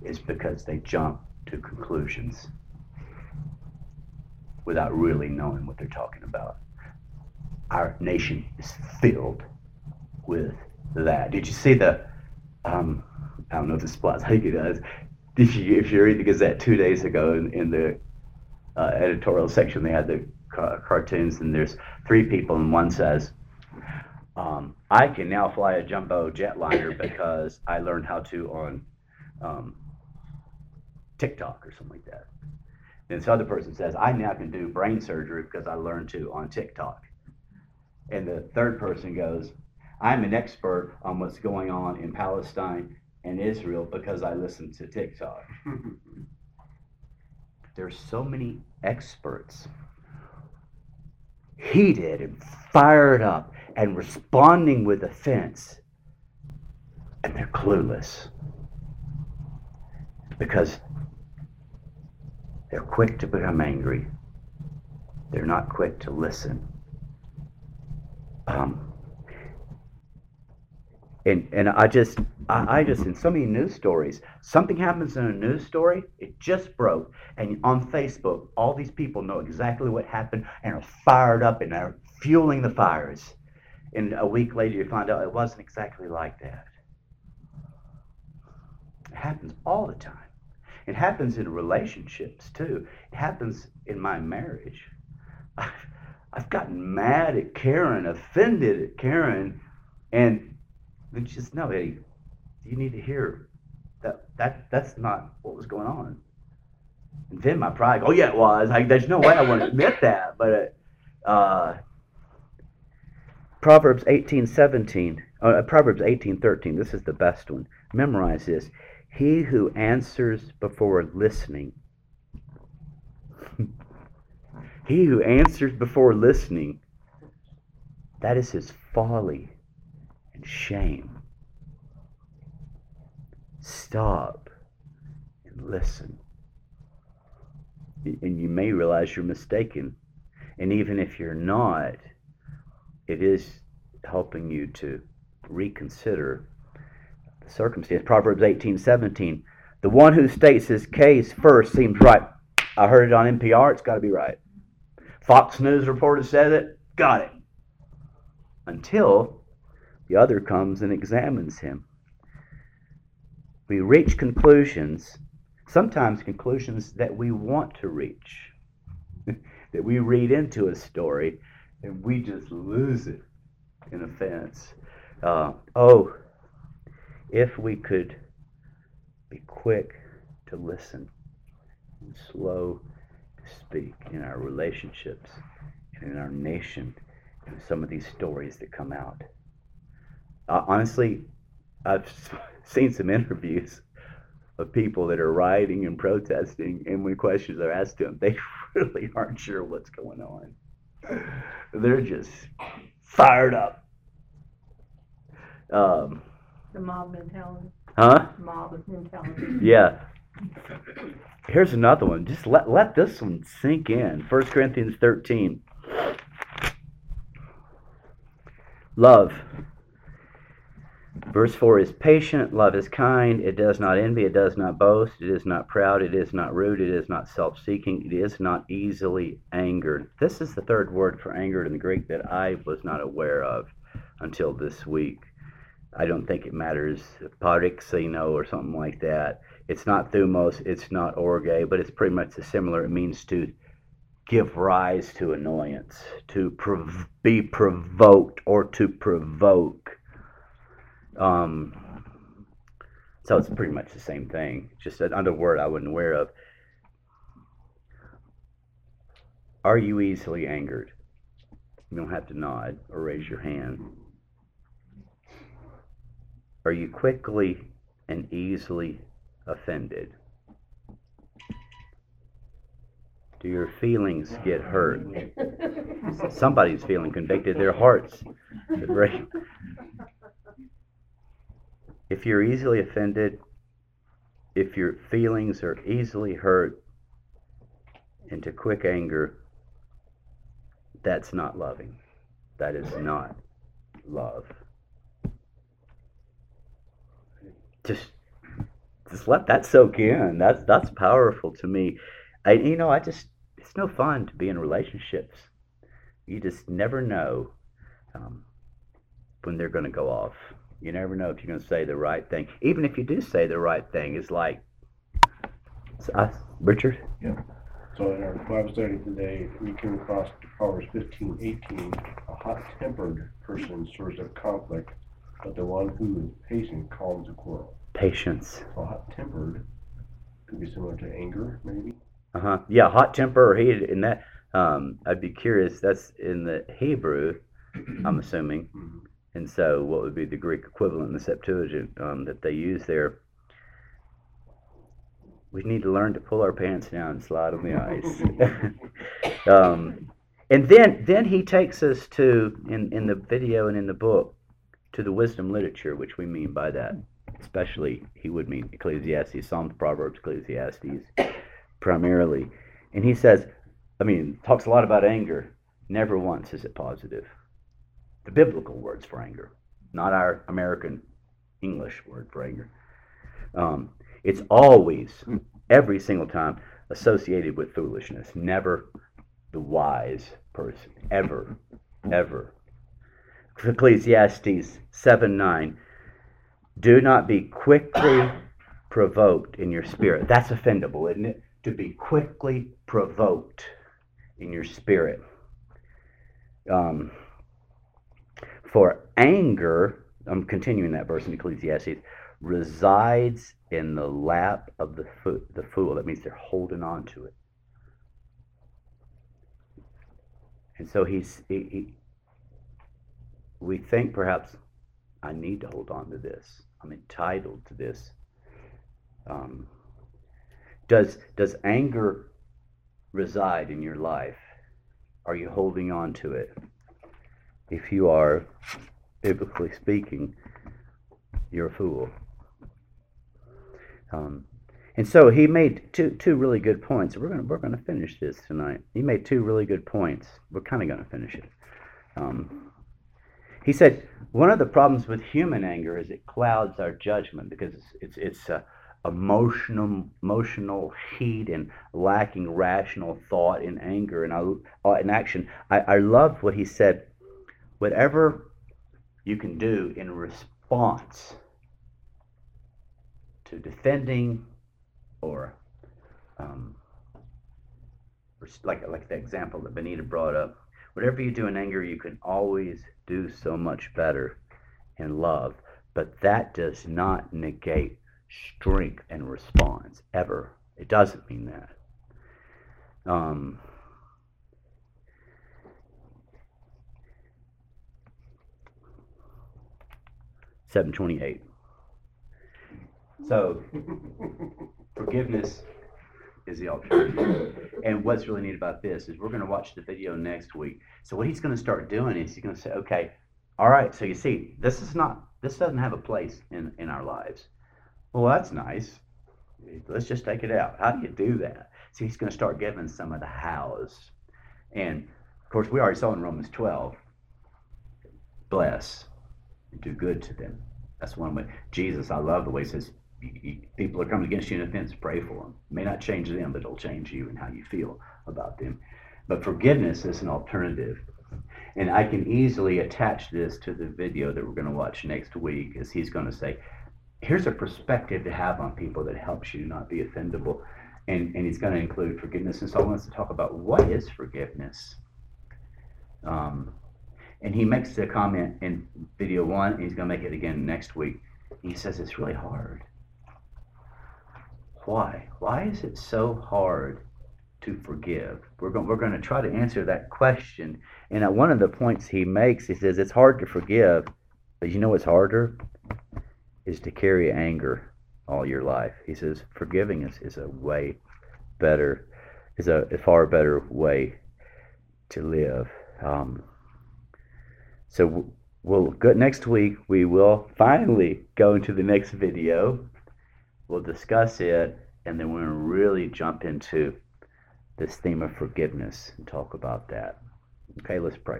is because they jump to conclusions without really knowing what they're talking about. Our nation is filled with that. Did you see the? Um, I don't know if the spot's like it does. You, if you read the Gazette two days ago in, in the uh, editorial section, they had the ca- cartoons, and there's three people, and one says, um, "I can now fly a jumbo jetliner because I learned how to on." Um, TikTok or something like that. And this other person says, I now can do brain surgery because I learned to on TikTok. And the third person goes, I'm an expert on what's going on in Palestine and Israel because I listen to TikTok. There's so many experts heated and fired up and responding with offense, and they're clueless because they're quick to become angry. They're not quick to listen. Um, and and I just I, I just in so many news stories, something happens in a news story, it just broke, and on Facebook, all these people know exactly what happened and are fired up and are fueling the fires. And a week later, you find out it wasn't exactly like that. It happens all the time. It happens in relationships too. It happens in my marriage. I've, I've gotten mad at Karen, offended at Karen, and then she says, "No, Eddie, you need to hear that that that's not what was going on." And then my pride, oh yeah, it was. Like, there's no way I want to admit that, but uh, Proverbs 18:17, uh, Proverbs 18:13. This is the best one. Memorize this. He who answers before listening. he who answers before listening. That is his folly and shame. Stop and listen. And you may realize you're mistaken. And even if you're not, it is helping you to reconsider the circumstance. Proverbs 18 17. The one who states his case first seems right. I heard it on NPR, it's got to be right. Fox News reporter said it, got it. Until the other comes and examines him. We reach conclusions, sometimes conclusions that we want to reach, that we read into a story and we just lose it in offense. Uh, oh, if we could be quick to listen and slow to speak in our relationships and in our nation and some of these stories that come out. Uh, honestly, I've seen some interviews of people that are rioting and protesting, and when questions are asked to them, they really aren't sure what's going on. They're just fired up. Um, The mob mentality, huh? mob mentality. Yeah. Here's another one. Just let let this one sink in. 1 Corinthians 13. Love. Verse 4 is patient, love is kind, it does not envy, it does not boast, it is not proud, it is not rude, it is not self seeking, it is not easily angered. This is the third word for angered in the Greek that I was not aware of until this week. I don't think it matters, parixino or something like that. It's not thumos, it's not orge, but it's pretty much similar. It means to give rise to annoyance, to prov- be provoked or to provoke. Um, so it's pretty much the same thing, just another word I wasn't aware of. Are you easily angered? You don't have to nod or raise your hand. Are you quickly and easily offended? Do your feelings get hurt? Somebody's feeling convicted. Their hearts. If you're easily offended, if your feelings are easily hurt into quick anger, that's not loving. That is not love. Just just let that soak in. That's that's powerful to me. I you know, I just it's no fun to be in relationships. You just never know um, when they're going to go off. You never know if you're going to say the right thing. Even if you do say the right thing, it's like, it's us, Richard. Yeah. So in our Bible study today, we came across Proverbs fifteen eighteen, a hot-tempered person stirs up conflict, but the one who is patient calms a quarrel. Patience. So hot-tempered could be similar to anger, maybe. Uh huh. Yeah, hot temper or heated. In that, um, I'd be curious. That's in the Hebrew, I'm assuming. Mhm. And so, what would be the Greek equivalent in the Septuagint um, that they use there? We need to learn to pull our pants down and slide on the ice. um, and then, then he takes us to in in the video and in the book to the wisdom literature, which we mean by that, especially he would mean Ecclesiastes, Psalms, Proverbs, Ecclesiastes, primarily. And he says, I mean, talks a lot about anger. Never once is it positive the biblical words for anger, not our American English word for anger. Um, it's always, every single time, associated with foolishness. Never the wise person. Ever. Ever. Ecclesiastes 7 9. Do not be quickly provoked in your spirit. That's offendable, isn't it? To be quickly provoked in your spirit. Um, for anger, I'm continuing that verse in Ecclesiastes, resides in the lap of the, fo- the fool. That means they're holding on to it. And so he's, he, he, we think perhaps, I need to hold on to this. I'm entitled to this. Um, does, does anger reside in your life? Are you holding on to it? If you are, biblically speaking, you're a fool. Um, and so he made two two really good points. We're gonna we're gonna finish this tonight. He made two really good points. We're kind of gonna finish it. Um, he said one of the problems with human anger is it clouds our judgment because it's it's, it's uh, emotional emotional heat and lacking rational thought in anger and uh, in action. I, I love what he said. Whatever you can do in response to defending or um, like like the example that Benita brought up. Whatever you do in anger, you can always do so much better in love. But that does not negate strength and response ever. It doesn't mean that. Um, Seven twenty-eight. So forgiveness is the alternative. And what's really neat about this is we're going to watch the video next week. So what he's going to start doing is he's going to say, okay, all right. So you see, this is not this doesn't have a place in in our lives. Well, that's nice. Let's just take it out. How do you do that? So he's going to start giving some of the hows. And of course, we already saw in Romans 12 bless do good to them. That's one way. Jesus, I love the way he says, people are coming against you in offense, pray for them. It may not change them, but it'll change you and how you feel about them. But forgiveness is an alternative. And I can easily attach this to the video that we're going to watch next week, as he's going to say, here's a perspective to have on people that helps you not be offendable. And, and he's going to include forgiveness. And so I want us to talk about what is forgiveness. Um, and he makes the comment in video one, and he's going to make it again next week. He says it's really hard. Why? Why is it so hard to forgive? We're going, we're going to try to answer that question. And at one of the points he makes, he says it's hard to forgive, but you know what's harder? Is to carry anger all your life. He says forgiving is, is a way better, is a, a far better way to live. Um, so we'll go next week. We will finally go into the next video. We'll discuss it, and then we're to really jump into this theme of forgiveness and talk about that. Okay, let's pray.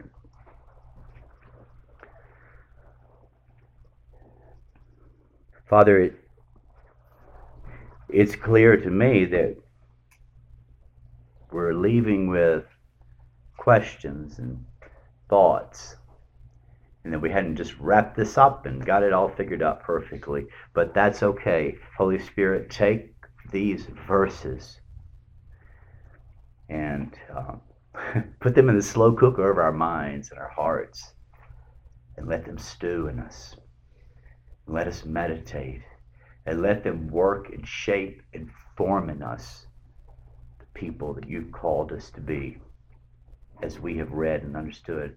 Father, it, it's clear to me that we're leaving with questions and thoughts and that we hadn't just wrapped this up and got it all figured out perfectly. But that's okay. Holy Spirit, take these verses and um, put them in the slow cooker of our minds and our hearts and let them stew in us. Let us meditate and let them work and shape and form in us the people that you've called us to be, as we have read and understood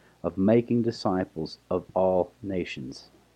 of making disciples of all nations.